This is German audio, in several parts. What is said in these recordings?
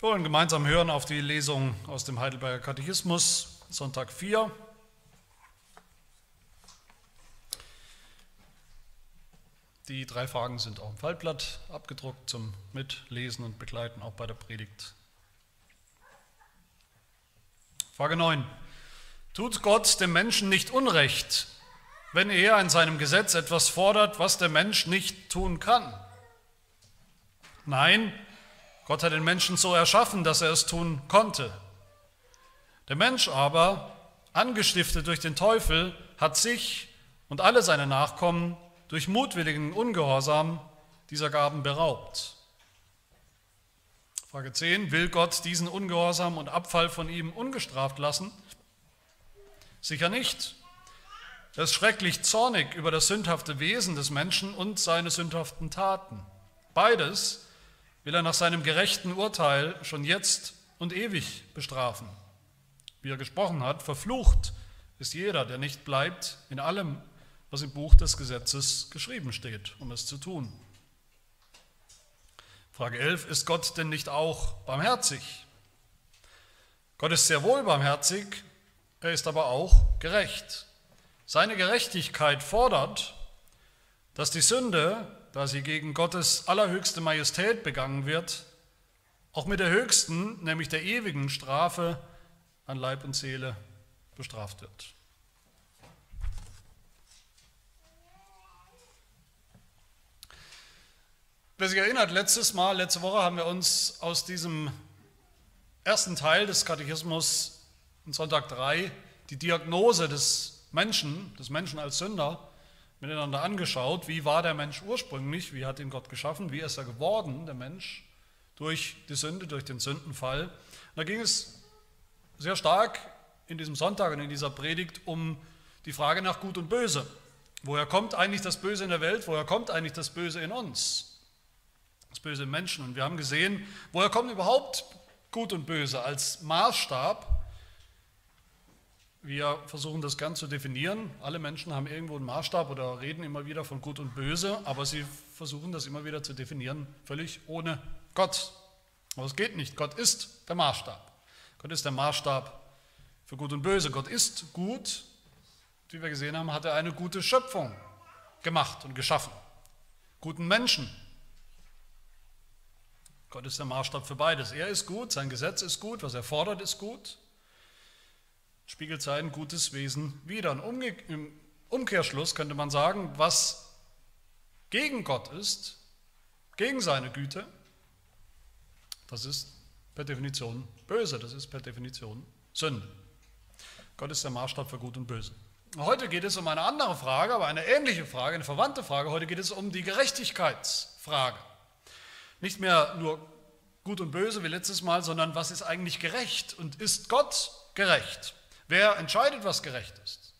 Wir wollen gemeinsam hören auf die Lesung aus dem Heidelberger Katechismus, Sonntag 4. Die drei Fragen sind auch im Faltblatt abgedruckt zum Mitlesen und Begleiten, auch bei der Predigt. Frage 9. Tut Gott dem Menschen nicht Unrecht, wenn er in seinem Gesetz etwas fordert, was der Mensch nicht tun kann? Nein, Gott hat den Menschen so erschaffen, dass er es tun konnte. Der Mensch aber, angestiftet durch den Teufel, hat sich und alle seine Nachkommen durch mutwilligen Ungehorsam dieser Gaben beraubt. Frage 10. Will Gott diesen Ungehorsam und Abfall von ihm ungestraft lassen? Sicher nicht. Er ist schrecklich zornig über das sündhafte Wesen des Menschen und seine sündhaften Taten. Beides will er nach seinem gerechten Urteil schon jetzt und ewig bestrafen. Wie er gesprochen hat, verflucht ist jeder, der nicht bleibt in allem, was im Buch des Gesetzes geschrieben steht, um es zu tun. Frage 11, ist Gott denn nicht auch barmherzig? Gott ist sehr wohl barmherzig, er ist aber auch gerecht. Seine Gerechtigkeit fordert, dass die Sünde da sie gegen Gottes allerhöchste Majestät begangen wird, auch mit der höchsten, nämlich der ewigen Strafe an Leib und Seele bestraft wird. Wer sich erinnert, letztes Mal, letzte Woche haben wir uns aus diesem ersten Teil des Katechismus in Sonntag 3 die Diagnose des Menschen, des Menschen als Sünder, miteinander angeschaut, wie war der Mensch ursprünglich, wie hat ihn Gott geschaffen, wie ist er geworden, der Mensch, durch die Sünde, durch den Sündenfall. Und da ging es sehr stark in diesem Sonntag und in dieser Predigt um die Frage nach Gut und Böse. Woher kommt eigentlich das Böse in der Welt? Woher kommt eigentlich das Böse in uns? Das Böse im Menschen. Und wir haben gesehen, woher kommt überhaupt Gut und Böse als Maßstab wir versuchen das gern zu definieren. Alle Menschen haben irgendwo einen Maßstab oder reden immer wieder von Gut und Böse, aber sie versuchen das immer wieder zu definieren, völlig ohne Gott. Aber es geht nicht. Gott ist der Maßstab. Gott ist der Maßstab für Gut und Böse. Gott ist gut. Wie wir gesehen haben, hat er eine gute Schöpfung gemacht und geschaffen. Guten Menschen. Gott ist der Maßstab für beides. Er ist gut, sein Gesetz ist gut, was er fordert, ist gut spiegelt sein gutes Wesen wider. Im Umkehrschluss könnte man sagen, was gegen Gott ist, gegen seine Güte, das ist per Definition böse, das ist per Definition Sünde. Gott ist der Maßstab für Gut und Böse. Heute geht es um eine andere Frage, aber eine ähnliche Frage, eine verwandte Frage. Heute geht es um die Gerechtigkeitsfrage. Nicht mehr nur Gut und Böse wie letztes Mal, sondern was ist eigentlich gerecht und ist Gott gerecht? Wer entscheidet, was gerecht ist?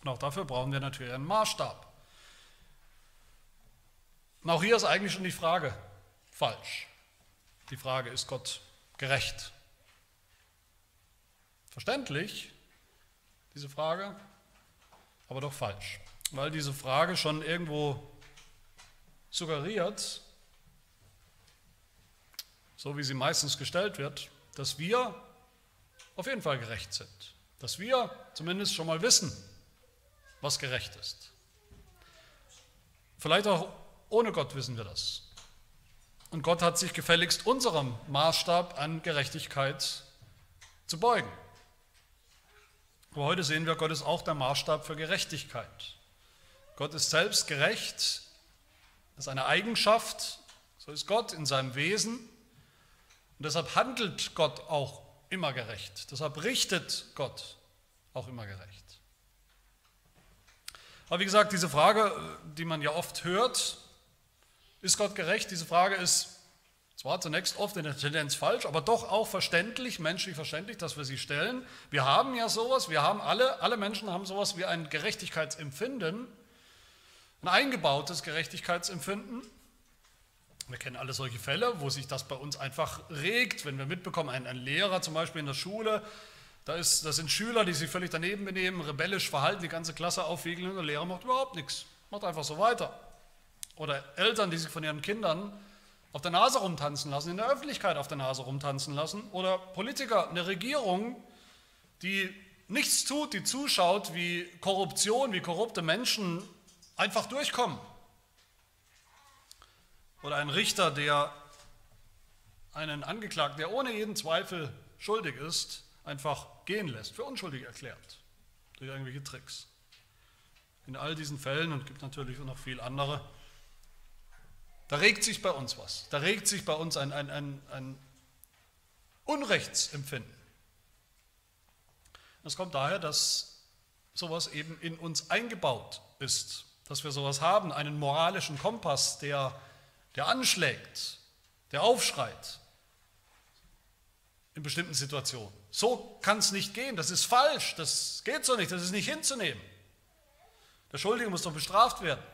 Und auch dafür brauchen wir natürlich einen Maßstab. Und auch hier ist eigentlich schon die Frage falsch. Die Frage, ist Gott gerecht? Verständlich, diese Frage, aber doch falsch. Weil diese Frage schon irgendwo suggeriert, so wie sie meistens gestellt wird, dass wir auf jeden Fall gerecht sind. Dass wir zumindest schon mal wissen, was gerecht ist. Vielleicht auch ohne Gott wissen wir das. Und Gott hat sich gefälligst unserem Maßstab an Gerechtigkeit zu beugen. Aber heute sehen wir, Gott ist auch der Maßstab für Gerechtigkeit. Gott ist selbst gerecht. Das ist eine Eigenschaft. So ist Gott in seinem Wesen. Und deshalb handelt Gott auch immer gerecht. Deshalb richtet Gott auch immer gerecht. Aber wie gesagt, diese Frage, die man ja oft hört, ist Gott gerecht? Diese Frage ist zwar zunächst oft in der Tendenz falsch, aber doch auch verständlich, menschlich verständlich, dass wir sie stellen. Wir haben ja sowas, wir haben alle, alle Menschen haben sowas wie ein Gerechtigkeitsempfinden, ein eingebautes Gerechtigkeitsempfinden. Wir kennen alle solche Fälle, wo sich das bei uns einfach regt, wenn wir mitbekommen, ein, ein Lehrer zum Beispiel in der Schule, da, ist, da sind Schüler, die sich völlig daneben benehmen, rebellisch verhalten, die ganze Klasse aufwiegeln und der Lehrer macht überhaupt nichts, macht einfach so weiter. Oder Eltern, die sich von ihren Kindern auf der Nase rumtanzen lassen, in der Öffentlichkeit auf der Nase rumtanzen lassen oder Politiker, eine Regierung, die nichts tut, die zuschaut, wie Korruption, wie korrupte Menschen einfach durchkommen. Oder ein Richter, der einen Angeklagten, der ohne jeden Zweifel schuldig ist, einfach gehen lässt, für unschuldig erklärt, durch irgendwelche Tricks. In all diesen Fällen, und es gibt natürlich noch viel andere, da regt sich bei uns was. Da regt sich bei uns ein, ein, ein, ein Unrechtsempfinden. Das kommt daher, dass sowas eben in uns eingebaut ist, dass wir sowas haben, einen moralischen Kompass, der, der anschlägt, der aufschreit in bestimmten Situationen. So kann es nicht gehen, das ist falsch, das geht so nicht, das ist nicht hinzunehmen. Der Schuldige muss doch bestraft werden.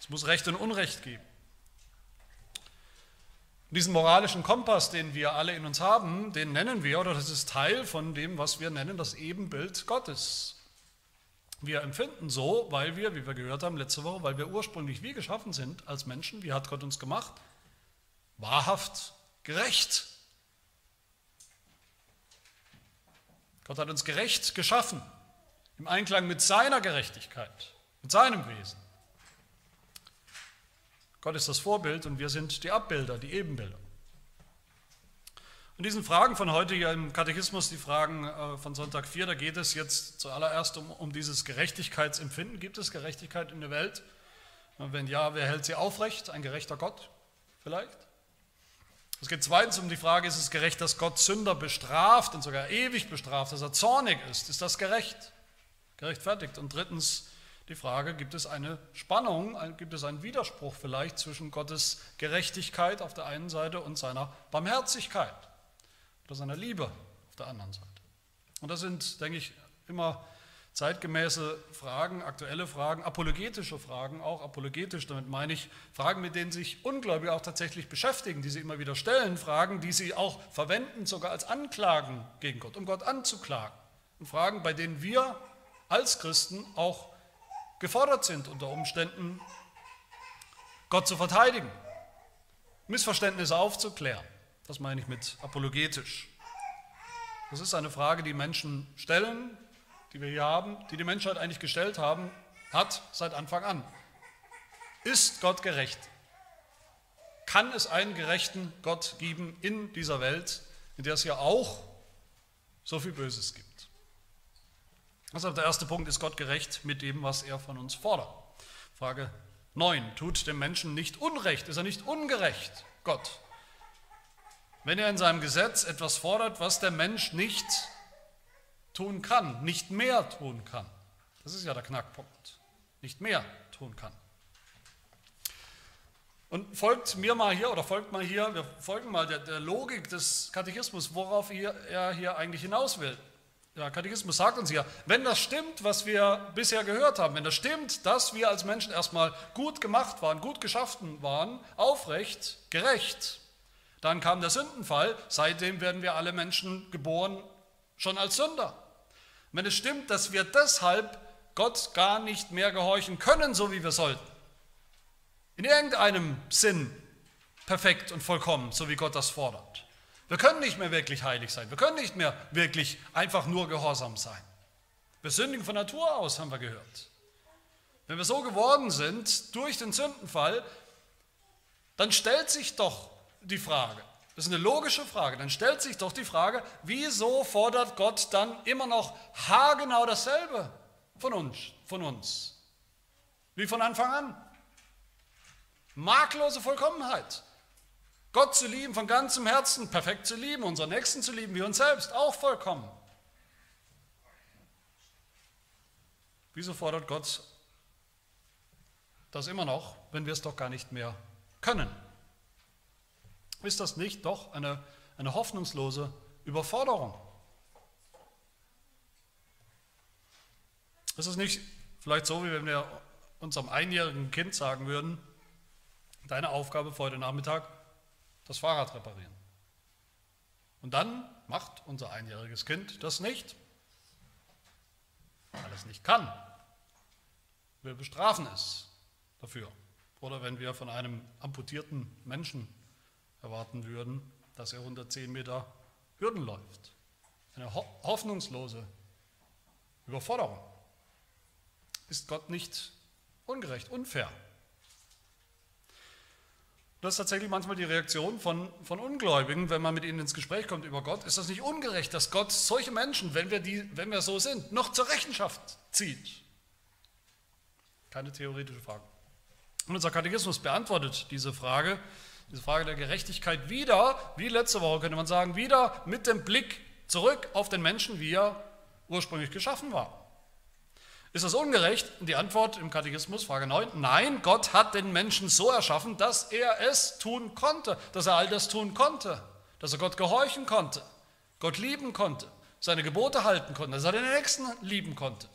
Es muss Recht und Unrecht geben. Diesen moralischen Kompass, den wir alle in uns haben, den nennen wir, oder das ist Teil von dem, was wir nennen, das Ebenbild Gottes. Wir empfinden so, weil wir, wie wir gehört haben letzte Woche, weil wir ursprünglich wie geschaffen sind als Menschen, wie hat Gott uns gemacht? Wahrhaft gerecht. Gott hat uns gerecht geschaffen, im Einklang mit seiner Gerechtigkeit, mit seinem Wesen. Gott ist das Vorbild und wir sind die Abbilder, die Ebenbilder. Und diesen Fragen von heute hier im Katechismus, die Fragen äh, von Sonntag 4, da geht es jetzt zuallererst um, um dieses Gerechtigkeitsempfinden. Gibt es Gerechtigkeit in der Welt? Und wenn ja, wer hält sie aufrecht? Ein gerechter Gott vielleicht? Es geht zweitens um die Frage, ist es gerecht, dass Gott Sünder bestraft und sogar ewig bestraft, dass er zornig ist? Ist das gerecht? Gerechtfertigt. Und drittens die Frage, gibt es eine Spannung, gibt es einen Widerspruch vielleicht zwischen Gottes Gerechtigkeit auf der einen Seite und seiner Barmherzigkeit oder seiner Liebe auf der anderen Seite? Und das sind, denke ich, immer zeitgemäße Fragen, aktuelle Fragen, apologetische Fragen, auch apologetisch, damit meine ich Fragen, mit denen sich Ungläubige auch tatsächlich beschäftigen, die sie immer wieder stellen, Fragen, die sie auch verwenden, sogar als Anklagen gegen Gott, um Gott anzuklagen. Und Fragen, bei denen wir als Christen auch gefordert sind, unter Umständen Gott zu verteidigen, Missverständnisse aufzuklären. Das meine ich mit apologetisch. Das ist eine Frage, die Menschen stellen, die wir hier haben, die die Menschheit eigentlich gestellt haben, hat seit Anfang an. Ist Gott gerecht? Kann es einen gerechten Gott geben in dieser Welt, in der es ja auch so viel Böses gibt? Also der erste Punkt, ist Gott gerecht mit dem, was er von uns fordert? Frage 9. Tut dem Menschen nicht Unrecht? Ist er nicht ungerecht, Gott? Wenn er in seinem Gesetz etwas fordert, was der Mensch nicht tun kann, nicht mehr tun kann. Das ist ja der Knackpunkt. Nicht mehr tun kann. Und folgt mir mal hier oder folgt mal hier, wir folgen mal der, der Logik des Katechismus, worauf er hier eigentlich hinaus will. Der Katechismus sagt uns hier, wenn das stimmt, was wir bisher gehört haben, wenn das stimmt, dass wir als Menschen erstmal gut gemacht waren, gut geschaffen waren, aufrecht, gerecht, dann kam der Sündenfall, seitdem werden wir alle Menschen geboren schon als Sünder. Wenn es stimmt, dass wir deshalb Gott gar nicht mehr gehorchen können, so wie wir sollten, in irgendeinem Sinn perfekt und vollkommen, so wie Gott das fordert. Wir können nicht mehr wirklich heilig sein. Wir können nicht mehr wirklich einfach nur gehorsam sein. Wir sündigen von Natur aus, haben wir gehört. Wenn wir so geworden sind durch den Sündenfall, dann stellt sich doch die Frage, das ist eine logische Frage. Dann stellt sich doch die Frage, wieso fordert Gott dann immer noch haargenau dasselbe von uns, von uns? Wie von Anfang an. Marklose Vollkommenheit. Gott zu lieben von ganzem Herzen, perfekt zu lieben, unseren Nächsten zu lieben wie uns selbst, auch vollkommen. Wieso fordert Gott das immer noch, wenn wir es doch gar nicht mehr können? Ist das nicht doch eine, eine hoffnungslose Überforderung? Ist es nicht vielleicht so, wie wenn wir unserem einjährigen Kind sagen würden, deine Aufgabe für heute Nachmittag, das Fahrrad reparieren. Und dann macht unser einjähriges Kind das nicht, weil es nicht kann. Wir bestrafen es dafür Oder wenn wir von einem amputierten Menschen erwarten würden, dass er 110 Meter Hürden läuft. Eine hoffnungslose Überforderung. Ist Gott nicht ungerecht, unfair? Das ist tatsächlich manchmal die Reaktion von, von Ungläubigen, wenn man mit ihnen ins Gespräch kommt über Gott. Ist das nicht ungerecht, dass Gott solche Menschen, wenn wir, die, wenn wir so sind, noch zur Rechenschaft zieht? Keine theoretische Frage. Und unser Katechismus beantwortet diese Frage, diese Frage der Gerechtigkeit wieder, wie letzte Woche könnte man sagen, wieder mit dem Blick zurück auf den Menschen, wie er ursprünglich geschaffen war. Ist das ungerecht? Die Antwort im Katechismus, Frage 9, nein, Gott hat den Menschen so erschaffen, dass er es tun konnte, dass er all das tun konnte, dass er Gott gehorchen konnte, Gott lieben konnte, seine Gebote halten konnte, dass er den Nächsten lieben konnte.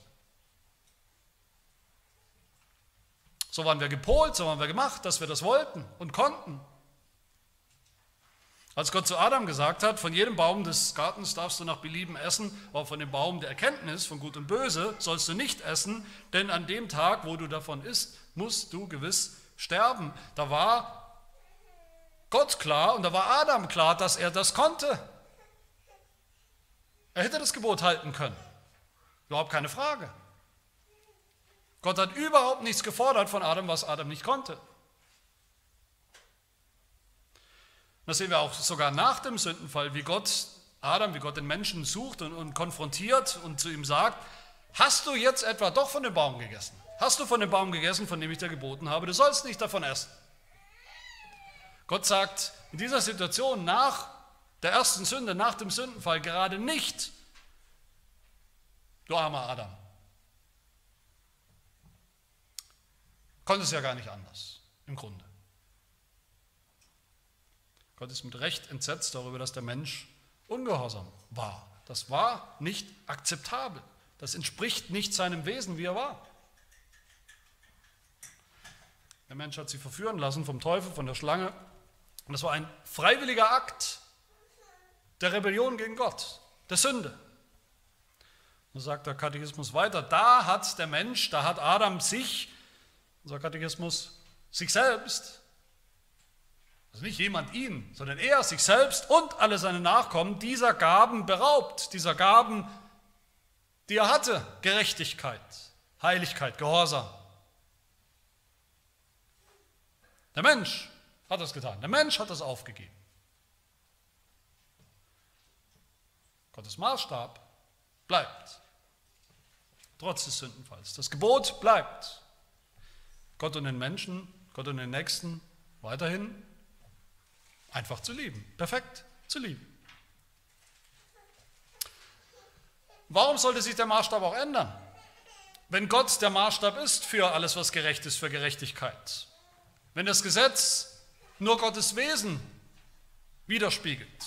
So waren wir gepolt, so waren wir gemacht, dass wir das wollten und konnten. Als Gott zu Adam gesagt hat, von jedem Baum des Gartens darfst du nach Belieben essen, aber von dem Baum der Erkenntnis von Gut und Böse sollst du nicht essen, denn an dem Tag, wo du davon isst, musst du gewiss sterben. Da war Gott klar und da war Adam klar, dass er das konnte. Er hätte das Gebot halten können. Überhaupt keine Frage. Gott hat überhaupt nichts gefordert von Adam, was Adam nicht konnte. Das sehen wir auch sogar nach dem Sündenfall, wie Gott Adam, wie Gott den Menschen sucht und, und konfrontiert und zu ihm sagt, hast du jetzt etwa doch von dem Baum gegessen? Hast du von dem Baum gegessen, von dem ich dir geboten habe? Du sollst nicht davon essen. Gott sagt in dieser Situation nach der ersten Sünde, nach dem Sündenfall gerade nicht, du armer Adam. Konntest ja gar nicht anders, im Grunde. Gott ist mit Recht entsetzt darüber, dass der Mensch ungehorsam war. Das war nicht akzeptabel. Das entspricht nicht seinem Wesen, wie er war. Der Mensch hat sich verführen lassen vom Teufel, von der Schlange. Und das war ein freiwilliger Akt der Rebellion gegen Gott, der Sünde. Und sagt der Katechismus weiter, da hat der Mensch, da hat Adam sich, unser Katechismus, sich selbst also nicht jemand ihn, sondern er sich selbst und alle seine Nachkommen dieser Gaben beraubt, dieser Gaben, die er hatte, Gerechtigkeit, Heiligkeit, Gehorsam. Der Mensch hat das getan, der Mensch hat das aufgegeben. Gottes Maßstab bleibt, trotz des Sündenfalls. Das Gebot bleibt. Gott und den Menschen, Gott und den Nächsten weiterhin Einfach zu lieben, perfekt zu lieben. Warum sollte sich der Maßstab auch ändern? Wenn Gott der Maßstab ist für alles, was gerecht ist, für Gerechtigkeit. Wenn das Gesetz nur Gottes Wesen widerspiegelt.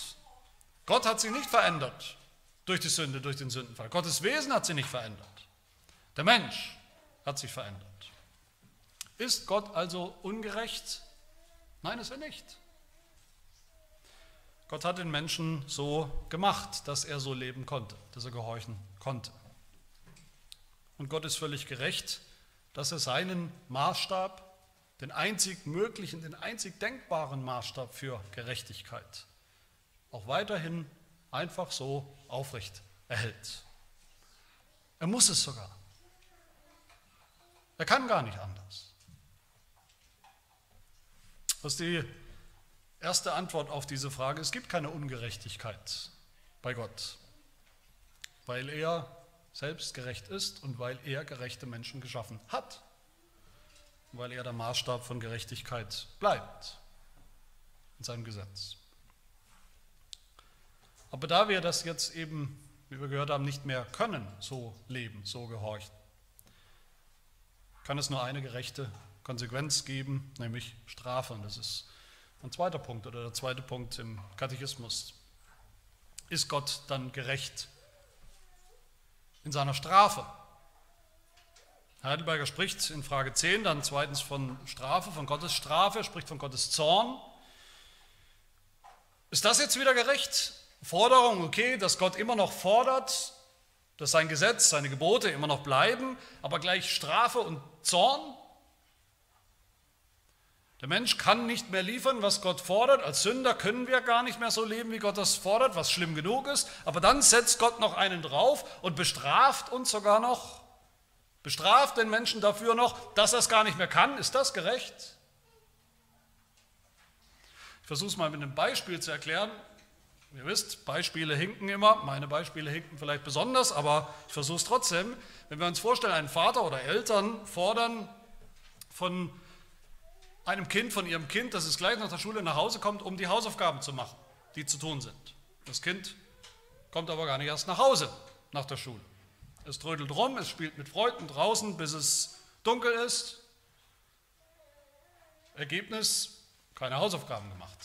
Gott hat sich nicht verändert durch die Sünde, durch den Sündenfall. Gottes Wesen hat sich nicht verändert. Der Mensch hat sich verändert. Ist Gott also ungerecht? Nein, ist er nicht. Gott hat den Menschen so gemacht, dass er so leben konnte, dass er gehorchen konnte. Und Gott ist völlig gerecht, dass er seinen Maßstab, den einzig möglichen, den einzig denkbaren Maßstab für Gerechtigkeit, auch weiterhin einfach so aufrecht erhält. Er muss es sogar. Er kann gar nicht anders. Was die Erste Antwort auf diese Frage, es gibt keine Ungerechtigkeit bei Gott, weil er selbst gerecht ist und weil er gerechte Menschen geschaffen hat, weil er der Maßstab von Gerechtigkeit bleibt in seinem Gesetz. Aber da wir das jetzt eben, wie wir gehört haben, nicht mehr können, so leben, so gehorchen, kann es nur eine gerechte Konsequenz geben, nämlich Strafe. Und das ist ein zweiter Punkt oder der zweite Punkt im Katechismus. Ist Gott dann gerecht in seiner Strafe? Heidelberger spricht in Frage 10 dann zweitens von Strafe, von Gottes Strafe, er spricht von Gottes Zorn. Ist das jetzt wieder gerecht? Forderung, okay, dass Gott immer noch fordert, dass sein Gesetz, seine Gebote immer noch bleiben, aber gleich Strafe und Zorn? Der Mensch kann nicht mehr liefern, was Gott fordert. Als Sünder können wir gar nicht mehr so leben, wie Gott das fordert, was schlimm genug ist. Aber dann setzt Gott noch einen drauf und bestraft uns sogar noch. Bestraft den Menschen dafür noch, dass er es gar nicht mehr kann. Ist das gerecht? Ich versuche es mal mit einem Beispiel zu erklären. Ihr wisst, Beispiele hinken immer. Meine Beispiele hinken vielleicht besonders, aber ich versuche es trotzdem. Wenn wir uns vorstellen, ein Vater oder Eltern fordern von einem Kind von ihrem Kind, dass es gleich nach der Schule nach Hause kommt, um die Hausaufgaben zu machen, die zu tun sind. Das Kind kommt aber gar nicht erst nach Hause nach der Schule. Es trödelt rum, es spielt mit Freunden draußen, bis es dunkel ist. Ergebnis, keine Hausaufgaben gemacht.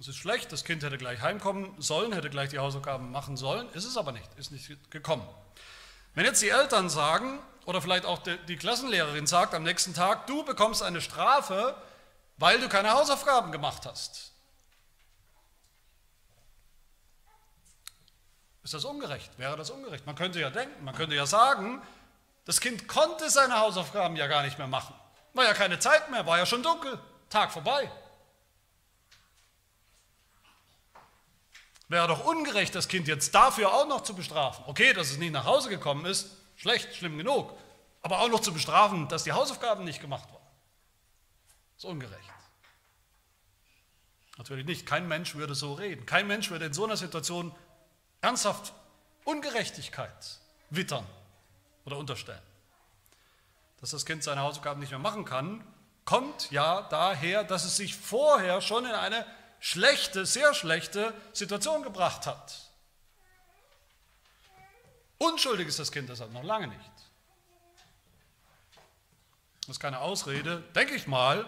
Es ist schlecht, das Kind hätte gleich heimkommen sollen, hätte gleich die Hausaufgaben machen sollen, ist es aber nicht, ist nicht gekommen. Wenn jetzt die Eltern sagen, oder vielleicht auch die Klassenlehrerin sagt am nächsten Tag, du bekommst eine Strafe, weil du keine Hausaufgaben gemacht hast. Ist das ungerecht? Wäre das ungerecht? Man könnte ja denken, man könnte ja sagen, das Kind konnte seine Hausaufgaben ja gar nicht mehr machen. War ja keine Zeit mehr, war ja schon dunkel, Tag vorbei. Wäre doch ungerecht, das Kind jetzt dafür auch noch zu bestrafen. Okay, dass es nicht nach Hause gekommen ist, Schlecht, schlimm genug. Aber auch noch zu bestrafen, dass die Hausaufgaben nicht gemacht waren. Das ist ungerecht. Natürlich nicht. Kein Mensch würde so reden. Kein Mensch würde in so einer Situation ernsthaft Ungerechtigkeit wittern oder unterstellen. Dass das Kind seine Hausaufgaben nicht mehr machen kann, kommt ja daher, dass es sich vorher schon in eine schlechte, sehr schlechte Situation gebracht hat. Unschuldig ist das Kind deshalb noch lange nicht. Das ist keine Ausrede, denke ich mal,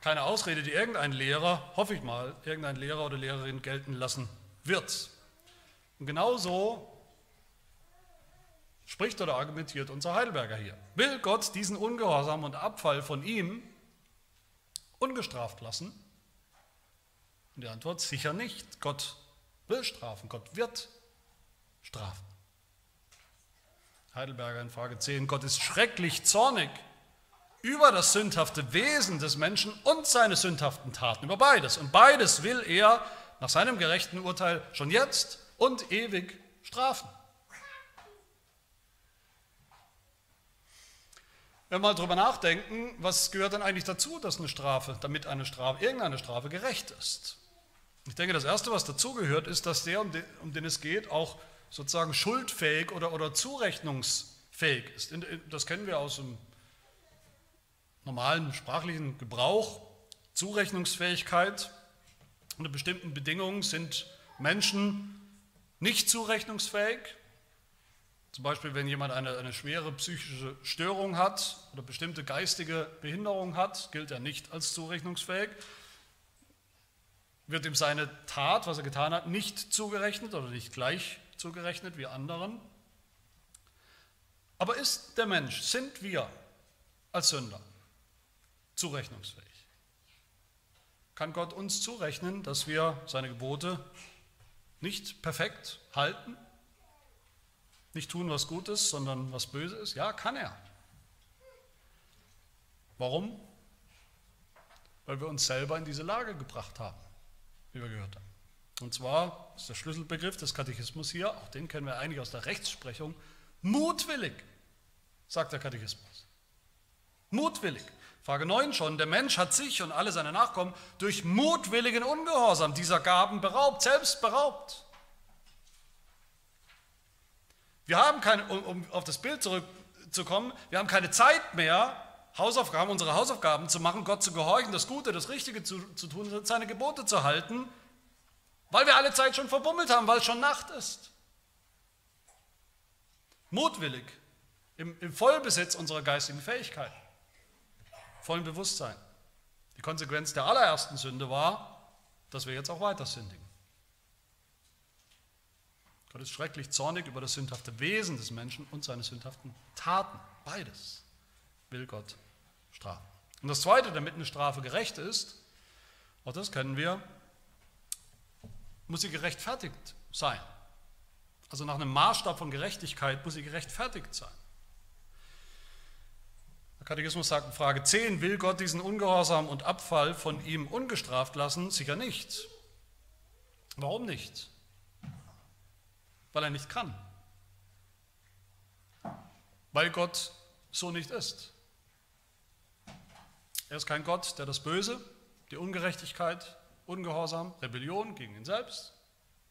keine Ausrede, die irgendein Lehrer, hoffe ich mal, irgendein Lehrer oder Lehrerin gelten lassen wird. Und genauso spricht oder argumentiert unser Heidelberger hier. Will Gott diesen Ungehorsam und Abfall von ihm ungestraft lassen? Und die Antwort sicher nicht. Gott will strafen, Gott wird strafen. Heidelberger in Frage 10, Gott ist schrecklich zornig über das sündhafte Wesen des Menschen und seine sündhaften Taten, über beides. Und beides will er nach seinem gerechten Urteil schon jetzt und ewig strafen. Wenn wir mal drüber nachdenken, was gehört denn eigentlich dazu, dass eine Strafe, damit eine Strafe, irgendeine Strafe gerecht ist? Ich denke, das Erste, was dazugehört, ist, dass der, um den es geht, auch sozusagen schuldfähig oder, oder zurechnungsfähig ist. Das kennen wir aus dem normalen sprachlichen Gebrauch. Zurechnungsfähigkeit. Unter bestimmten Bedingungen sind Menschen nicht zurechnungsfähig. Zum Beispiel, wenn jemand eine, eine schwere psychische Störung hat oder bestimmte geistige Behinderung hat, gilt er nicht als zurechnungsfähig. Wird ihm seine Tat, was er getan hat, nicht zugerechnet oder nicht gleich zugerechnet wie anderen. Aber ist der Mensch, sind wir als Sünder zurechnungsfähig? Kann Gott uns zurechnen, dass wir seine Gebote nicht perfekt halten, nicht tun, was gut ist, sondern was böse ist? Ja, kann er. Warum? Weil wir uns selber in diese Lage gebracht haben, wie wir gehört haben. Und zwar ist der Schlüsselbegriff des Katechismus hier, auch den kennen wir eigentlich aus der Rechtsprechung, mutwillig, sagt der Katechismus. Mutwillig. Frage 9 schon, der Mensch hat sich und alle seine Nachkommen durch mutwilligen Ungehorsam dieser Gaben beraubt, selbst beraubt. Wir haben keine, um auf das Bild zurückzukommen, wir haben keine Zeit mehr, Hausaufgaben, unsere Hausaufgaben zu machen, Gott zu gehorchen, das Gute, das Richtige zu, zu tun, seine Gebote zu halten, weil wir alle Zeit schon verbummelt haben, weil es schon Nacht ist. Mutwillig, im, im Vollbesitz unserer geistigen Fähigkeiten, vollen Bewusstsein. Die Konsequenz der allerersten Sünde war, dass wir jetzt auch weiter sündigen. Gott ist schrecklich zornig über das sündhafte Wesen des Menschen und seine sündhaften Taten. Beides will Gott strafen. Und das Zweite, damit eine Strafe gerecht ist, auch das kennen wir, muss sie gerechtfertigt sein. Also nach einem Maßstab von Gerechtigkeit muss sie gerechtfertigt sein. Der Katechismus sagt in Frage 10, will Gott diesen Ungehorsam und Abfall von ihm ungestraft lassen? Sicher nicht. Warum nicht? Weil er nicht kann. Weil Gott so nicht ist. Er ist kein Gott, der das Böse, die Ungerechtigkeit, Ungehorsam, Rebellion gegen ihn selbst,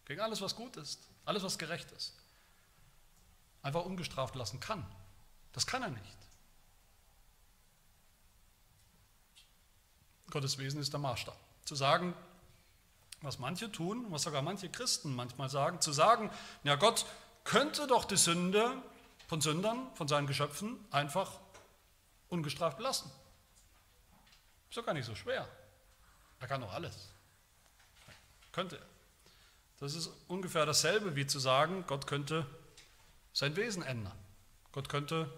gegen alles, was gut ist, alles, was gerecht ist, einfach ungestraft lassen kann. Das kann er nicht. Gottes Wesen ist der Maßstab. Zu sagen, was manche tun, was sogar manche Christen manchmal sagen, zu sagen, ja Gott könnte doch die Sünde von Sündern, von seinen Geschöpfen einfach ungestraft lassen. Ist doch gar nicht so schwer. Er kann doch alles. Könnte er. Das ist ungefähr dasselbe wie zu sagen, Gott könnte sein Wesen ändern. Gott könnte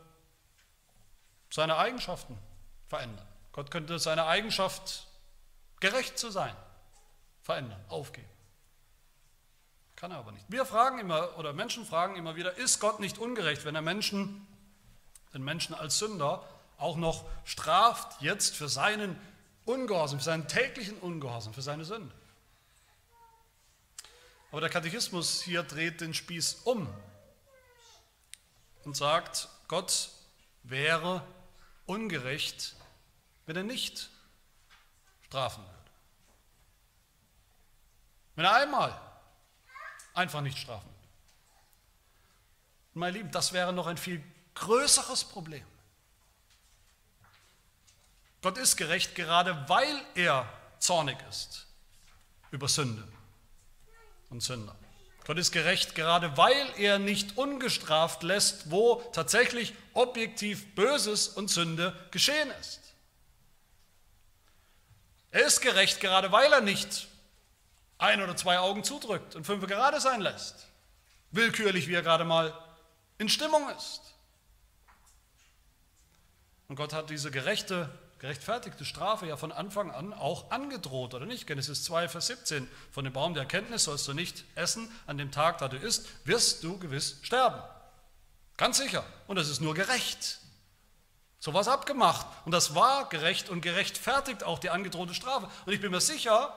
seine Eigenschaften verändern. Gott könnte seine Eigenschaft, gerecht zu sein, verändern, aufgeben. Kann er aber nicht. Wir fragen immer, oder Menschen fragen immer wieder, ist Gott nicht ungerecht, wenn er Menschen, den Menschen als Sünder auch noch straft jetzt für seinen Ungehorsam, für seinen täglichen Ungehorsam, für seine Sünde? Aber der Katechismus hier dreht den Spieß um und sagt, Gott wäre ungerecht, wenn er nicht strafen würde. Wenn er einmal einfach nicht strafen würde. Und mein Lieben, das wäre noch ein viel größeres Problem. Gott ist gerecht, gerade weil er zornig ist über Sünde und Sünder. Gott ist gerecht, gerade weil er nicht ungestraft lässt, wo tatsächlich objektiv Böses und Sünde geschehen ist. Er ist gerecht, gerade weil er nicht ein oder zwei Augen zudrückt und fünf gerade sein lässt. Willkürlich, wie er gerade mal in Stimmung ist. Und Gott hat diese gerechte gerechtfertigte Strafe ja von Anfang an auch angedroht, oder nicht? Genesis 2, Vers 17. Von dem Baum der Erkenntnis sollst du nicht essen, an dem Tag, da du isst, wirst du gewiss sterben. Ganz sicher. Und das ist nur gerecht. So war es abgemacht. Und das war gerecht und gerechtfertigt auch die angedrohte Strafe. Und ich bin mir sicher,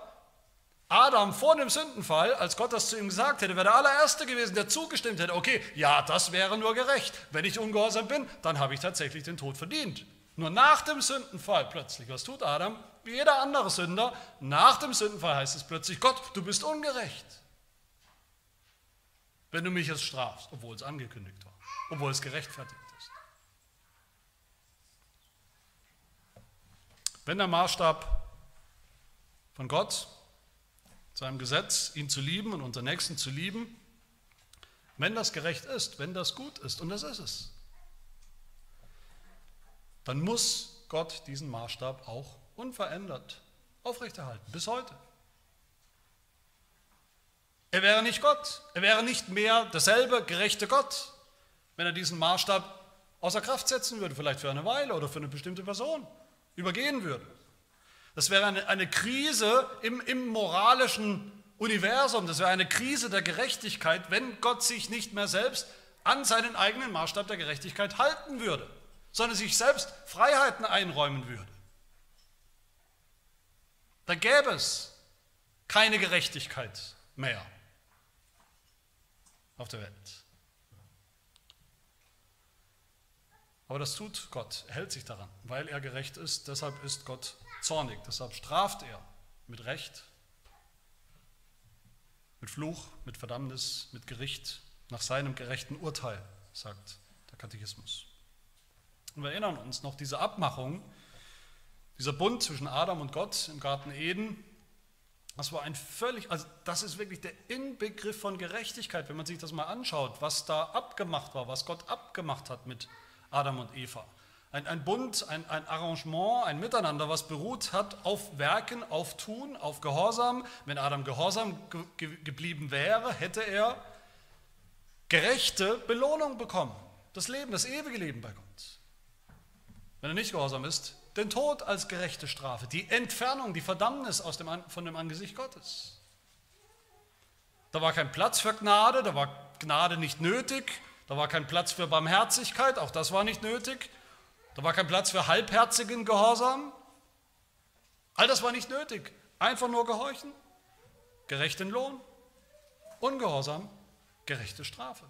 Adam vor dem Sündenfall, als Gott das zu ihm gesagt hätte, wäre der allererste gewesen, der zugestimmt hätte, okay, ja, das wäre nur gerecht. Wenn ich ungehorsam bin, dann habe ich tatsächlich den Tod verdient. Nur nach dem Sündenfall plötzlich, was tut Adam? Wie jeder andere Sünder, nach dem Sündenfall heißt es plötzlich, Gott, du bist ungerecht, wenn du mich jetzt strafst, obwohl es angekündigt war, obwohl es gerechtfertigt ist. Wenn der Maßstab von Gott, seinem Gesetz, ihn zu lieben und unseren Nächsten zu lieben, wenn das gerecht ist, wenn das gut ist, und das ist es, dann muss Gott diesen Maßstab auch unverändert aufrechterhalten, bis heute. Er wäre nicht Gott, er wäre nicht mehr derselbe gerechte Gott, wenn er diesen Maßstab außer Kraft setzen würde, vielleicht für eine Weile oder für eine bestimmte Person, übergehen würde. Das wäre eine, eine Krise im, im moralischen Universum, das wäre eine Krise der Gerechtigkeit, wenn Gott sich nicht mehr selbst an seinen eigenen Maßstab der Gerechtigkeit halten würde sondern sich selbst Freiheiten einräumen würde. Da gäbe es keine Gerechtigkeit mehr auf der Welt. Aber das tut Gott, er hält sich daran, weil er gerecht ist, deshalb ist Gott zornig, deshalb straft er mit Recht, mit Fluch, mit Verdammnis, mit Gericht, nach seinem gerechten Urteil, sagt der Katechismus. Und wir erinnern uns noch, diese Abmachung, dieser Bund zwischen Adam und Gott im Garten Eden, das war ein völlig, also das ist wirklich der Inbegriff von Gerechtigkeit, wenn man sich das mal anschaut, was da abgemacht war, was Gott abgemacht hat mit Adam und Eva. Ein, ein Bund, ein, ein Arrangement, ein Miteinander, was beruht hat auf Werken, auf Tun, auf Gehorsam. Wenn Adam gehorsam ge geblieben wäre, hätte er gerechte Belohnung bekommen. Das Leben, das ewige Leben bei Gott wenn er nicht gehorsam ist, den Tod als gerechte Strafe, die Entfernung, die Verdammnis aus dem, von dem Angesicht Gottes. Da war kein Platz für Gnade, da war Gnade nicht nötig, da war kein Platz für Barmherzigkeit, auch das war nicht nötig, Da war kein Platz für halbherzigen Gehorsam. All das war nicht nötig. Einfach nur gehorchen, gerechten Lohn, Ungehorsam, gerechte Strafe.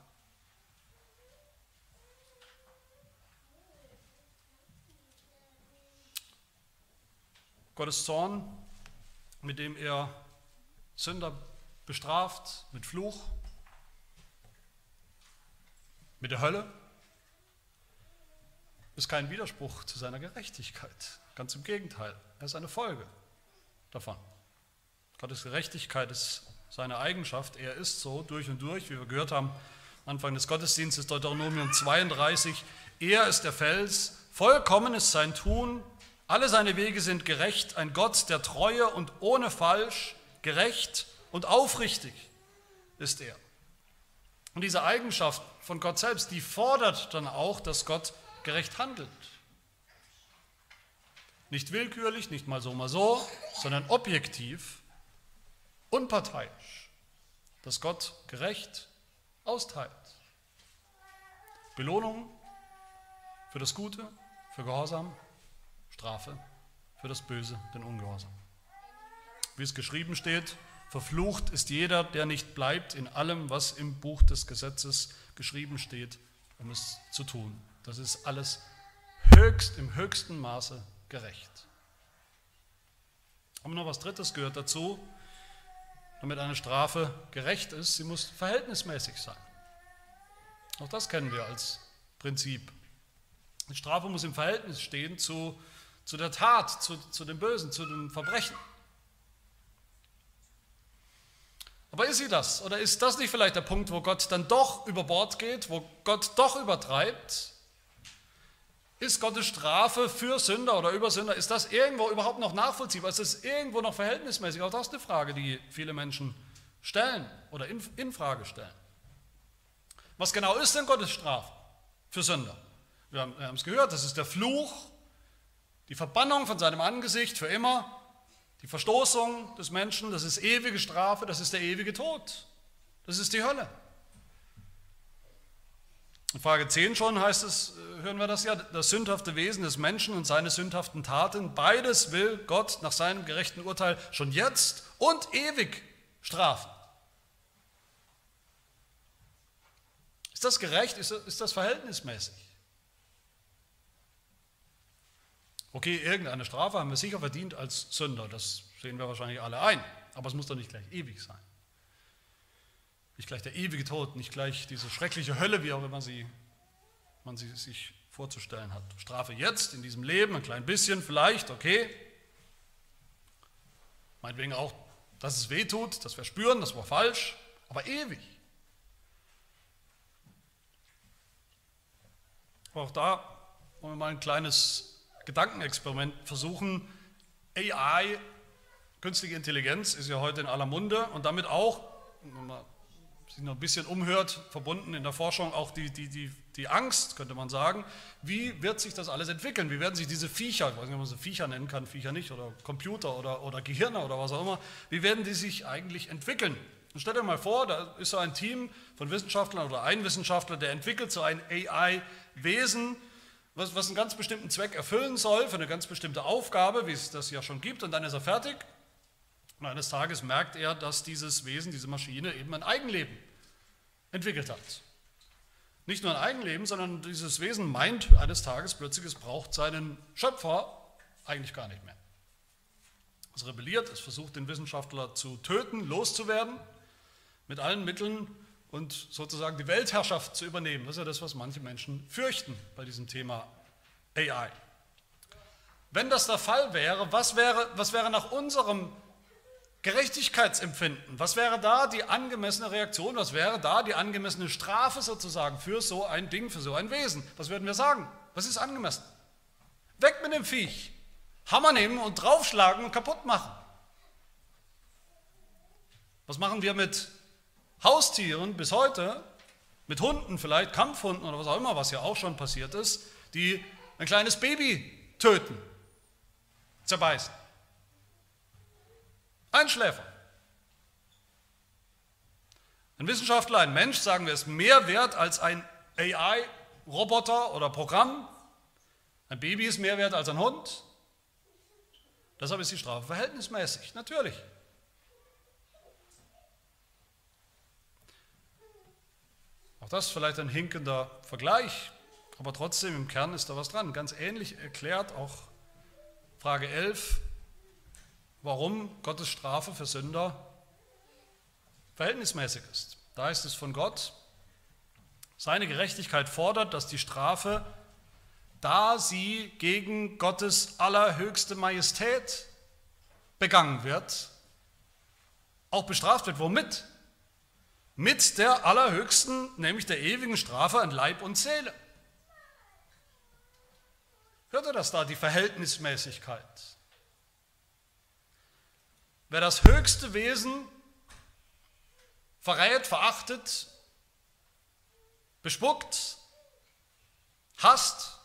Gottes Zorn, mit dem er Sünder bestraft, mit Fluch, mit der Hölle, ist kein Widerspruch zu seiner Gerechtigkeit. Ganz im Gegenteil, er ist eine Folge davon. Gottes Gerechtigkeit ist seine Eigenschaft. Er ist so durch und durch, wie wir gehört haben, Anfang des Gottesdienstes, Deuteronomium 32. Er ist der Fels, vollkommen ist sein Tun, alle seine Wege sind gerecht, ein Gott der Treue und ohne Falsch, gerecht und aufrichtig ist er. Und diese Eigenschaft von Gott selbst, die fordert dann auch, dass Gott gerecht handelt. Nicht willkürlich, nicht mal so, mal so, sondern objektiv, unparteiisch, dass Gott gerecht austeilt. Belohnung für das Gute, für Gehorsam, Strafe für das Böse, den Ungehorsam. Wie es geschrieben steht, verflucht ist jeder, der nicht bleibt in allem, was im Buch des Gesetzes geschrieben steht, um es zu tun. Das ist alles höchst im höchsten Maße gerecht. Aber noch was Drittes gehört dazu, damit eine Strafe gerecht ist, sie muss verhältnismäßig sein. Auch das kennen wir als Prinzip. Die Strafe muss im Verhältnis stehen zu zu der Tat, zu, zu dem Bösen, zu dem Verbrechen. Aber ist sie das? Oder ist das nicht vielleicht der Punkt, wo Gott dann doch über Bord geht, wo Gott doch übertreibt? Ist Gottes Strafe für Sünder oder über Sünder, ist das irgendwo überhaupt noch nachvollziehbar? Ist es irgendwo noch verhältnismäßig? Auch das ist eine Frage, die viele Menschen stellen oder in, in Frage stellen. Was genau ist denn Gottes Strafe für Sünder? Wir haben es gehört, das ist der Fluch die Verbannung von seinem Angesicht für immer, die Verstoßung des Menschen, das ist ewige Strafe, das ist der ewige Tod. Das ist die Hölle. In Frage 10 schon heißt es, äh, hören wir das ja, das sündhafte Wesen des Menschen und seine sündhaften Taten, beides will Gott nach seinem gerechten Urteil schon jetzt und ewig strafen. Ist das gerecht? Ist das verhältnismäßig? Okay, irgendeine Strafe haben wir sicher verdient als Sünder, das sehen wir wahrscheinlich alle ein, aber es muss doch nicht gleich ewig sein. Nicht gleich der ewige Tod, nicht gleich diese schreckliche Hölle, wie auch immer sie, man sie sich vorzustellen hat. Strafe jetzt, in diesem Leben, ein klein bisschen vielleicht, okay. Meinetwegen auch, dass es weh tut, dass wir spüren, das war falsch, aber ewig. Auch da wollen wir mal ein kleines Gedankenexperiment versuchen. AI, künstliche Intelligenz, ist ja heute in aller Munde und damit auch, wenn man sich noch ein bisschen umhört, verbunden in der Forschung auch die, die, die, die Angst, könnte man sagen. Wie wird sich das alles entwickeln? Wie werden sich diese Viecher, ich weiß nicht, ob man sie Viecher nennen kann, Viecher nicht, oder Computer oder, oder Gehirne oder was auch immer, wie werden die sich eigentlich entwickeln? Und stellt euch mal vor, da ist so ein Team von Wissenschaftlern oder ein Wissenschaftler, der entwickelt so ein AI-Wesen, was, was einen ganz bestimmten Zweck erfüllen soll, für eine ganz bestimmte Aufgabe, wie es das ja schon gibt, und dann ist er fertig. Und eines Tages merkt er, dass dieses Wesen, diese Maschine eben ein Eigenleben entwickelt hat. Nicht nur ein Eigenleben, sondern dieses Wesen meint eines Tages plötzlich, es braucht seinen Schöpfer eigentlich gar nicht mehr. Es rebelliert, es versucht den Wissenschaftler zu töten, loszuwerden, mit allen Mitteln, und sozusagen die Weltherrschaft zu übernehmen. Das ist ja das, was manche Menschen fürchten bei diesem Thema AI. Wenn das der Fall wäre, was wäre, was wäre nach unserem Gerechtigkeitsempfinden, was wäre da die angemessene Reaktion, was wäre da die angemessene Strafe sozusagen für so ein Ding, für so ein Wesen? Was würden wir sagen? Was ist angemessen? Weg mit dem Viech, Hammer nehmen und draufschlagen und kaputt machen. Was machen wir mit Haustieren bis heute, mit Hunden vielleicht, Kampfhunden oder was auch immer, was ja auch schon passiert ist, die ein kleines Baby töten, zerbeißen. Einschläfer. Ein Wissenschaftler, ein Mensch, sagen wir, ist mehr wert als ein AI-Roboter oder Programm, Ein Baby ist mehr wert als ein Hund. Deshalb ist die Strafe verhältnismäßig, natürlich. Auch das vielleicht ein hinkender Vergleich, aber trotzdem im Kern ist da was dran. Ganz ähnlich erklärt auch Frage 11, warum Gottes Strafe für Sünder verhältnismäßig ist. Da ist es von Gott, seine Gerechtigkeit fordert, dass die Strafe, da sie gegen Gottes allerhöchste Majestät begangen wird, auch bestraft wird. Womit? Mit der allerhöchsten, nämlich der ewigen Strafe an Leib und Seele. Hört ihr das da, die Verhältnismäßigkeit? Wer das höchste Wesen verrät, verachtet, bespuckt, hasst,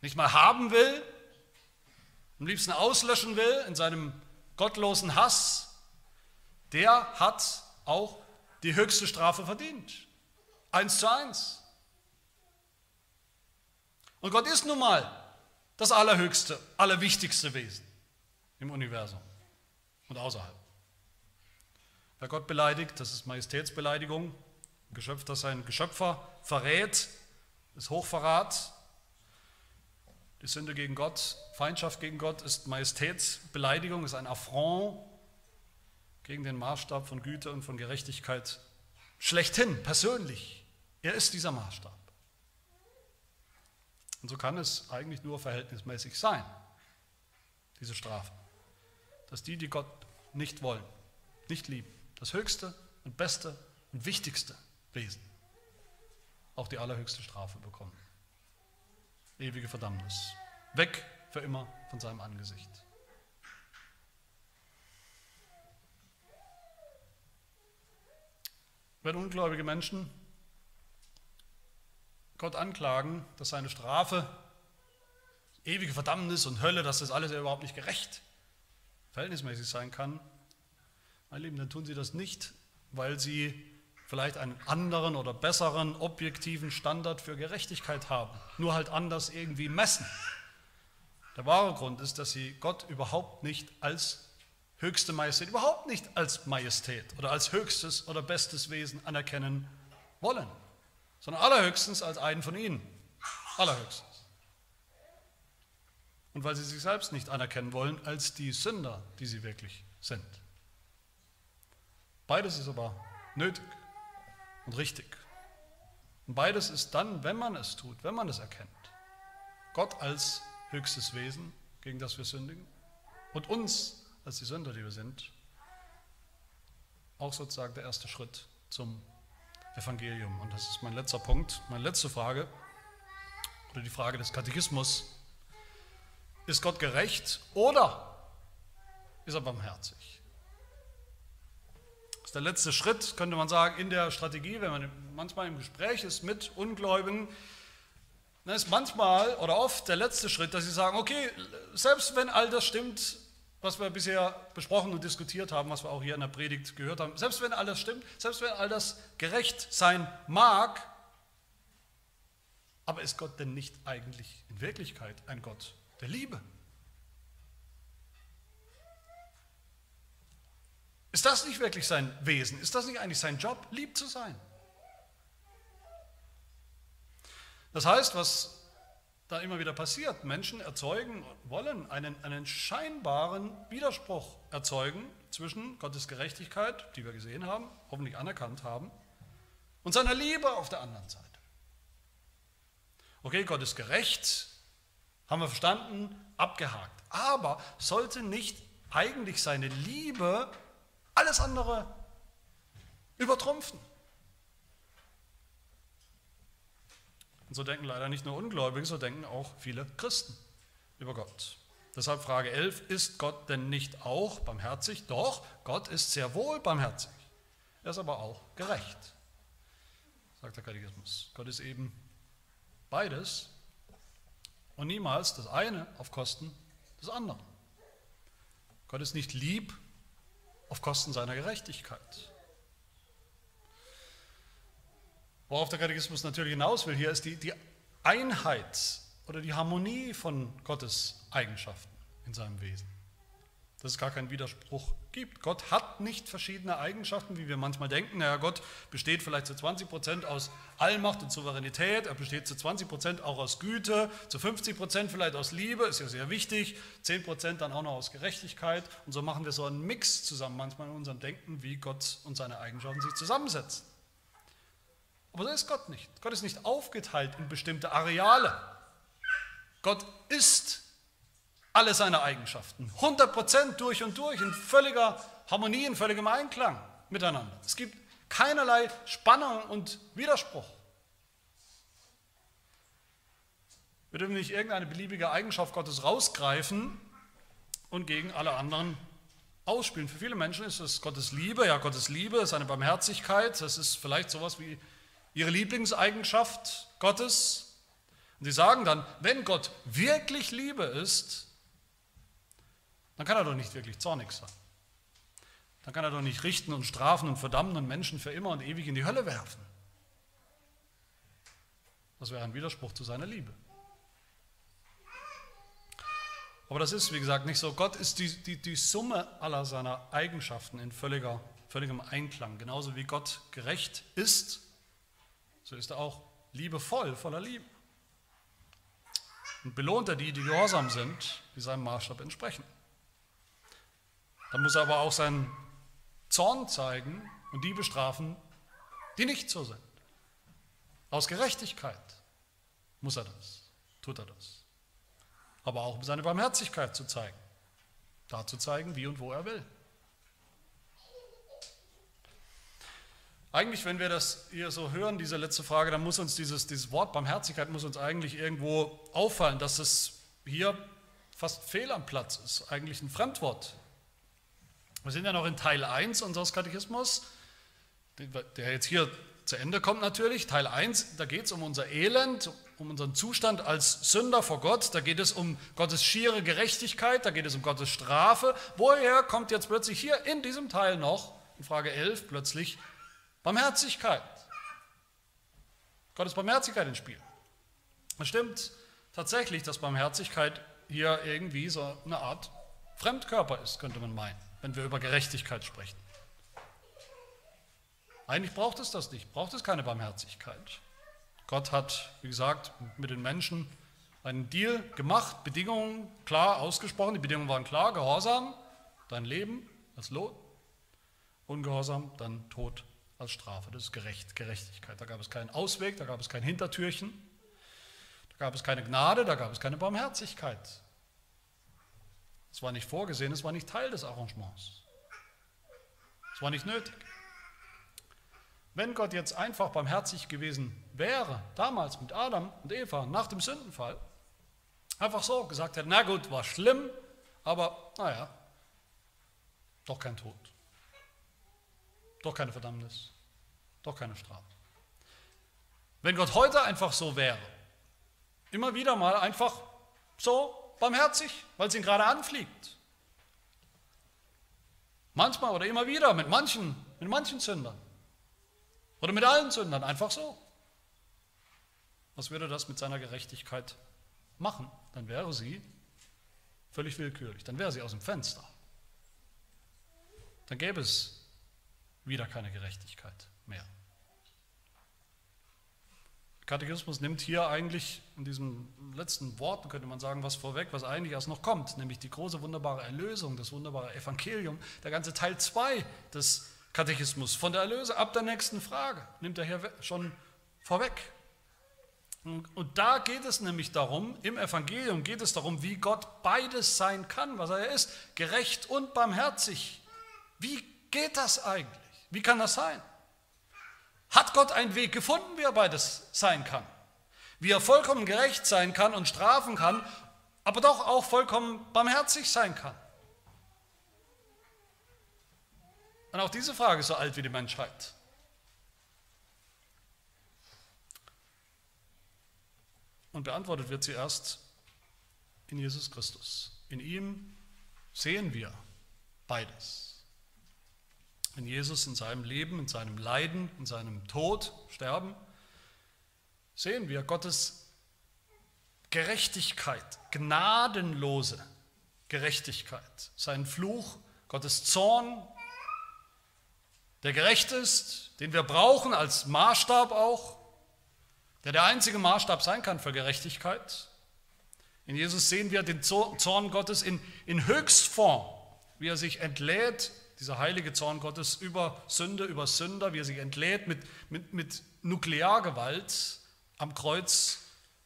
nicht mal haben will, am liebsten auslöschen will in seinem gottlosen Hass, der hat auch die höchste Strafe verdient. Eins zu eins. Und Gott ist nun mal das allerhöchste, allerwichtigste Wesen im Universum und außerhalb. Wer Gott beleidigt, das ist Majestätsbeleidigung. Ein Geschöpf, das sein Geschöpfer verrät, ist Hochverrat. Die Sünde gegen Gott, Feindschaft gegen Gott ist Majestätsbeleidigung, ist ein Affront gegen den Maßstab von Güte und von Gerechtigkeit schlechthin, persönlich. Er ist dieser Maßstab. Und so kann es eigentlich nur verhältnismäßig sein, diese Strafe, dass die, die Gott nicht wollen, nicht lieben, das höchste und beste und wichtigste Wesen, auch die allerhöchste Strafe bekommen. Ewige Verdammnis. Weg für immer von seinem Angesicht. Wenn ungläubige Menschen Gott anklagen, dass seine Strafe, ewige Verdammnis und Hölle, dass das alles überhaupt nicht gerecht, verhältnismäßig sein kann, meine Lieben, dann tun sie das nicht, weil sie vielleicht einen anderen oder besseren objektiven Standard für Gerechtigkeit haben, nur halt anders irgendwie messen. Der wahre Grund ist, dass sie Gott überhaupt nicht als höchste Majestät, überhaupt nicht als Majestät oder als höchstes oder bestes Wesen anerkennen wollen, sondern allerhöchstens als einen von ihnen. Allerhöchstens. Und weil sie sich selbst nicht anerkennen wollen als die Sünder, die sie wirklich sind. Beides ist aber nötig und richtig. Und beides ist dann, wenn man es tut, wenn man es erkennt, Gott als höchstes Wesen, gegen das wir sündigen, und uns als die Sünder, die wir sind, auch sozusagen der erste Schritt zum Evangelium. Und das ist mein letzter Punkt, meine letzte Frage, oder die Frage des Katechismus. Ist Gott gerecht oder ist er barmherzig? Das ist der letzte Schritt, könnte man sagen, in der Strategie, wenn man manchmal im Gespräch ist mit Ungläubigen. Dann ist manchmal oder oft der letzte Schritt, dass sie sagen, okay, selbst wenn all das stimmt, was wir bisher besprochen und diskutiert haben, was wir auch hier in der Predigt gehört haben, selbst wenn all das stimmt, selbst wenn all das gerecht sein mag, aber ist Gott denn nicht eigentlich in Wirklichkeit ein Gott der Liebe? Ist das nicht wirklich sein Wesen? Ist das nicht eigentlich sein Job, lieb zu sein? Das heißt, was da immer wieder passiert, Menschen erzeugen, wollen einen, einen scheinbaren Widerspruch erzeugen zwischen Gottes Gerechtigkeit, die wir gesehen haben, hoffentlich anerkannt haben, und seiner Liebe auf der anderen Seite. Okay, Gott ist gerecht, haben wir verstanden, abgehakt. Aber sollte nicht eigentlich seine Liebe alles andere übertrumpfen. Und so denken leider nicht nur Ungläubige, so denken auch viele Christen über Gott. Deshalb Frage 11, ist Gott denn nicht auch barmherzig? Doch, Gott ist sehr wohl barmherzig. Er ist aber auch gerecht, sagt der Katechismus. Gott ist eben beides und niemals das eine auf Kosten des anderen. Gott ist nicht lieb auf Kosten seiner Gerechtigkeit. Worauf der Katechismus natürlich hinaus will, hier ist die, die Einheit oder die Harmonie von Gottes Eigenschaften in seinem Wesen. Dass es gar keinen Widerspruch gibt. Gott hat nicht verschiedene Eigenschaften, wie wir manchmal denken. Naja, Gott besteht vielleicht zu 20 Prozent aus Allmacht und Souveränität, er besteht zu 20 Prozent auch aus Güte, zu 50 Prozent vielleicht aus Liebe, ist ja sehr wichtig, 10 Prozent dann auch noch aus Gerechtigkeit. Und so machen wir so einen Mix zusammen manchmal in unserem Denken, wie Gott und seine Eigenschaften sich zusammensetzen. Aber so ist Gott nicht. Gott ist nicht aufgeteilt in bestimmte Areale. Gott ist alle seine Eigenschaften, 100% durch und durch, in völliger Harmonie, in völligem Einklang miteinander. Es gibt keinerlei Spannung und Widerspruch. Wir dürfen nicht irgendeine beliebige Eigenschaft Gottes rausgreifen und gegen alle anderen ausspielen. Für viele Menschen ist es Gottes Liebe, ja Gottes Liebe ist eine Barmherzigkeit, das ist vielleicht sowas wie ihre Lieblingseigenschaft Gottes. Und sie sagen dann, wenn Gott wirklich Liebe ist, dann kann er doch nicht wirklich zornig sein. Dann kann er doch nicht richten und strafen und verdammen und Menschen für immer und ewig in die Hölle werfen. Das wäre ein Widerspruch zu seiner Liebe. Aber das ist, wie gesagt, nicht so. Gott ist die, die, die Summe aller seiner Eigenschaften in völliger, völligem Einklang. Genauso wie Gott gerecht ist, so ist er auch liebevoll, voller Liebe. Und belohnt er die, die gehorsam sind, die seinem Maßstab entsprechen. Dann muss er aber auch seinen Zorn zeigen und die bestrafen, die nicht so sind. Aus Gerechtigkeit muss er das, tut er das. Aber auch um seine Barmherzigkeit zu zeigen. Da zu zeigen, wie und wo er will. Eigentlich, wenn wir das hier so hören, diese letzte Frage, dann muss uns dieses, dieses Wort Barmherzigkeit muss uns eigentlich irgendwo auffallen, dass es hier fast fehl am Platz ist, eigentlich ein Fremdwort. Wir sind ja noch in Teil 1 unseres Katechismus, der jetzt hier zu Ende kommt natürlich. Teil 1, da geht es um unser Elend, um unseren Zustand als Sünder vor Gott, da geht es um Gottes schiere Gerechtigkeit, da geht es um Gottes Strafe. Woher kommt jetzt plötzlich hier in diesem Teil noch, in Frage 11, plötzlich Barmherzigkeit. Gottes Barmherzigkeit ins Spiel. Es stimmt tatsächlich, dass Barmherzigkeit hier irgendwie so eine Art Fremdkörper ist, könnte man meinen, wenn wir über Gerechtigkeit sprechen. Eigentlich braucht es das nicht, braucht es keine Barmherzigkeit. Gott hat, wie gesagt, mit den Menschen einen Deal gemacht, Bedingungen klar ausgesprochen, die Bedingungen waren klar, Gehorsam, dein Leben als Lohn, Ungehorsam, dann Tod als Strafe. Das ist gerecht, Gerechtigkeit. Da gab es keinen Ausweg, da gab es kein Hintertürchen, da gab es keine Gnade, da gab es keine Barmherzigkeit. Es war nicht vorgesehen, es war nicht Teil des Arrangements. Es war nicht nötig. Wenn Gott jetzt einfach barmherzig gewesen wäre, damals mit Adam und Eva, nach dem Sündenfall, einfach so gesagt hätte, na gut, war schlimm, aber naja, doch kein Tod. Doch keine Verdammnis, doch keine Strafe. Wenn Gott heute einfach so wäre, immer wieder mal einfach so barmherzig, weil es ihn gerade anfliegt. Manchmal oder immer wieder mit manchen, mit manchen Sündern. Oder mit allen Sündern, einfach so. Was würde das mit seiner Gerechtigkeit machen? Dann wäre sie völlig willkürlich. Dann wäre sie aus dem Fenster. Dann gäbe es wieder keine Gerechtigkeit mehr. Katechismus nimmt hier eigentlich in diesem letzten Wort, könnte man sagen, was vorweg, was eigentlich erst noch kommt, nämlich die große wunderbare Erlösung, das wunderbare Evangelium, der ganze Teil 2 des Katechismus von der Erlösung ab der nächsten Frage, nimmt er hier schon vorweg. Und da geht es nämlich darum, im Evangelium geht es darum, wie Gott beides sein kann, was er ist, gerecht und barmherzig. Wie geht das eigentlich? Wie kann das sein? Hat Gott einen Weg gefunden, wie er beides sein kann? Wie er vollkommen gerecht sein kann und strafen kann, aber doch auch vollkommen barmherzig sein kann? Und auch diese Frage ist so alt wie die Menschheit. Und beantwortet wird sie erst in Jesus Christus. In ihm sehen wir beides. In Jesus, in seinem Leben, in seinem Leiden, in seinem Tod, Sterben, sehen wir Gottes Gerechtigkeit, gnadenlose Gerechtigkeit. Sein Fluch, Gottes Zorn, der gerecht ist, den wir brauchen als Maßstab auch, der der einzige Maßstab sein kann für Gerechtigkeit. In Jesus sehen wir den Zorn Gottes in, in Höchstform, wie er sich entlädt, dieser heilige Zorn Gottes über Sünde, über Sünder, wie er sich entlädt mit, mit, mit Nukleargewalt am Kreuz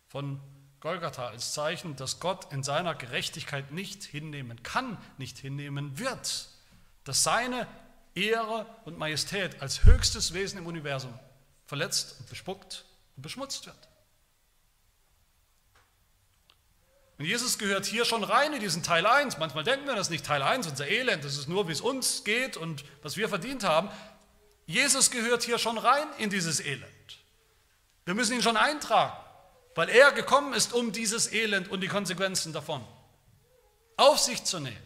von Golgatha als Zeichen, dass Gott in seiner Gerechtigkeit nicht hinnehmen kann, nicht hinnehmen wird, dass seine Ehre und Majestät als höchstes Wesen im Universum verletzt und bespuckt und beschmutzt wird. Und Jesus gehört hier schon rein in diesen Teil 1. Manchmal denken wir, das nicht Teil 1, unser Elend, das ist nur, wie es uns geht und was wir verdient haben. Jesus gehört hier schon rein in dieses Elend. Wir müssen ihn schon eintragen, weil er gekommen ist, um dieses Elend und die Konsequenzen davon auf sich zu nehmen.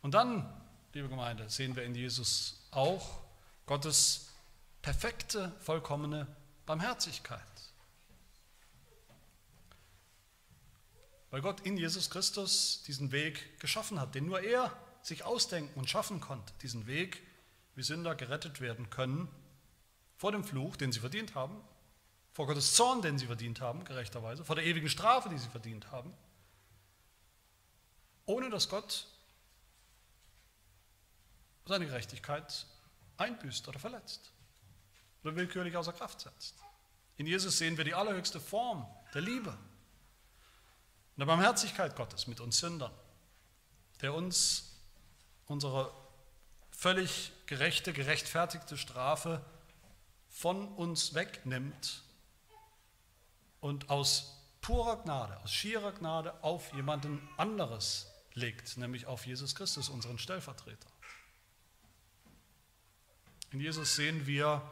Und dann, liebe Gemeinde, sehen wir in Jesus auch Gottes perfekte, vollkommene Barmherzigkeit. Weil Gott in Jesus Christus diesen Weg geschaffen hat, den nur er sich ausdenken und schaffen konnte. Diesen Weg, wie Sünder gerettet werden können vor dem Fluch, den sie verdient haben, vor Gottes Zorn, den sie verdient haben, gerechterweise, vor der ewigen Strafe, die sie verdient haben, ohne dass Gott seine Gerechtigkeit einbüßt oder verletzt oder willkürlich außer Kraft setzt. In Jesus sehen wir die allerhöchste Form der Liebe, und der Barmherzigkeit Gottes mit uns Sündern, der uns unsere völlig gerechte, gerechtfertigte Strafe von uns wegnimmt und aus purer Gnade, aus schierer Gnade auf jemanden anderes legt, nämlich auf Jesus Christus, unseren Stellvertreter. In Jesus sehen wir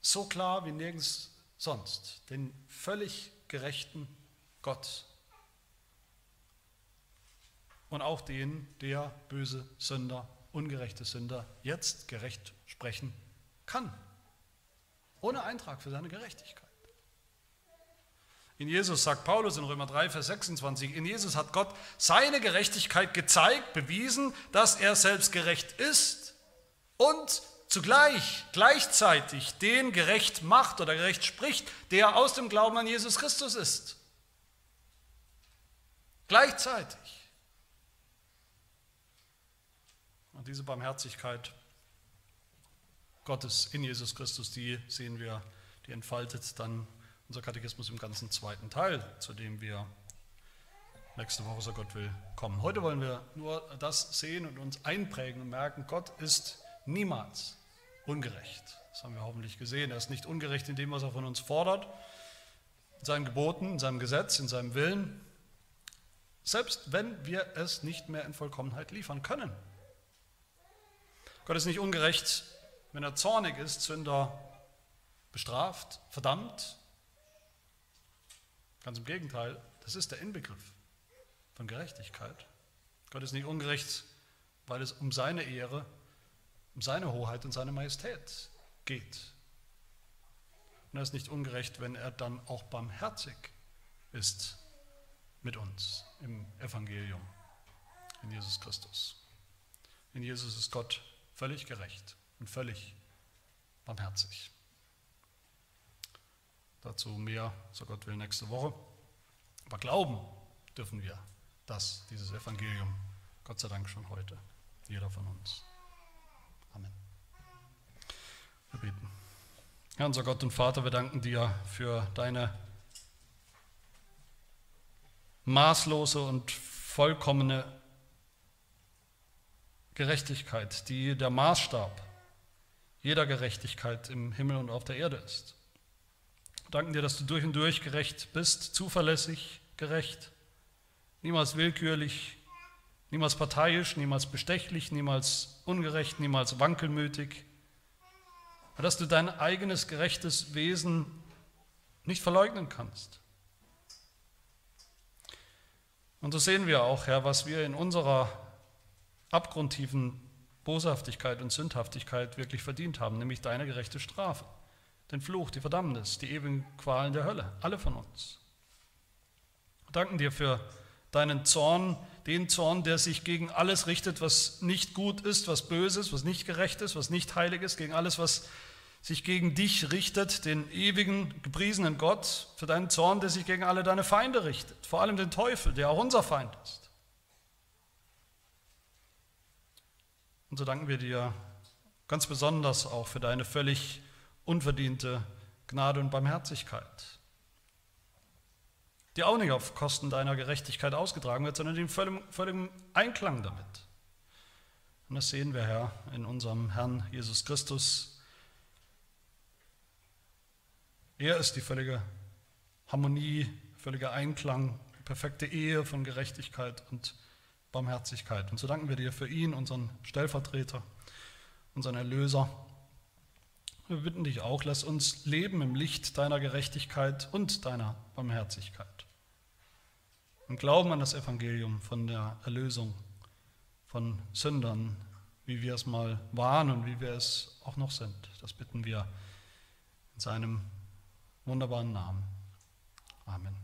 so klar wie nirgends sonst den völlig gerechten Gott, und auch den, der böse Sünder, ungerechte Sünder jetzt gerecht sprechen kann. Ohne Eintrag für seine Gerechtigkeit. In Jesus sagt Paulus in Römer 3, Vers 26, in Jesus hat Gott seine Gerechtigkeit gezeigt, bewiesen, dass er selbst gerecht ist und zugleich, gleichzeitig den gerecht macht oder gerecht spricht, der aus dem Glauben an Jesus Christus ist. Gleichzeitig. Und diese Barmherzigkeit Gottes in Jesus Christus, die sehen wir, die entfaltet dann unser Katechismus im ganzen zweiten Teil, zu dem wir nächste Woche, so Gott will, kommen. Heute wollen wir nur das sehen und uns einprägen und merken, Gott ist niemals ungerecht. Das haben wir hoffentlich gesehen. Er ist nicht ungerecht in dem, was er von uns fordert, in seinen Geboten, in seinem Gesetz, in seinem Willen, selbst wenn wir es nicht mehr in Vollkommenheit liefern können. Gott ist nicht ungerecht, wenn er zornig ist, Sünder bestraft, verdammt. Ganz im Gegenteil, das ist der Inbegriff von Gerechtigkeit. Gott ist nicht ungerecht, weil es um seine Ehre, um seine Hoheit und seine Majestät geht. Und er ist nicht ungerecht, wenn er dann auch barmherzig ist mit uns im Evangelium, in Jesus Christus. In Jesus ist Gott völlig gerecht und völlig barmherzig. Dazu mehr, so Gott will, nächste Woche. Aber glauben dürfen wir das, dieses Evangelium, Gott sei Dank schon heute, jeder von uns. Amen. Wir beten. Herr unser Gott und Vater, wir danken dir für deine maßlose und vollkommene Gerechtigkeit, die der Maßstab jeder Gerechtigkeit im Himmel und auf der Erde ist. Wir danken dir, dass du durch und durch gerecht bist, zuverlässig gerecht, niemals willkürlich, niemals parteiisch, niemals bestechlich, niemals ungerecht, niemals wankelmütig, dass du dein eigenes gerechtes Wesen nicht verleugnen kannst. Und so sehen wir auch, Herr, was wir in unserer abgrundtiefen Boshaftigkeit und Sündhaftigkeit wirklich verdient haben, nämlich deine gerechte Strafe. den Fluch, die Verdammnis, die ewigen Qualen der Hölle, alle von uns. Wir danken dir für deinen Zorn, den Zorn, der sich gegen alles richtet, was nicht gut ist, was böse ist, was nicht gerecht ist, was nicht heilig ist, gegen alles, was sich gegen dich richtet, den ewigen, gepriesenen Gott, für deinen Zorn, der sich gegen alle deine Feinde richtet, vor allem den Teufel, der auch unser Feind ist. Und so danken wir dir ganz besonders auch für deine völlig unverdiente Gnade und Barmherzigkeit, die auch nicht auf Kosten deiner Gerechtigkeit ausgetragen wird, sondern in völligem, völligem Einklang damit. Und das sehen wir, Herr, in unserem Herrn Jesus Christus. Er ist die völlige Harmonie, völliger Einklang, perfekte Ehe von Gerechtigkeit und Barmherzigkeit. Und so danken wir dir für ihn, unseren Stellvertreter, unseren Erlöser. Wir bitten dich auch, lass uns leben im Licht deiner Gerechtigkeit und deiner Barmherzigkeit. Und glauben an das Evangelium von der Erlösung von Sündern, wie wir es mal waren und wie wir es auch noch sind. Das bitten wir in seinem wunderbaren Namen. Amen.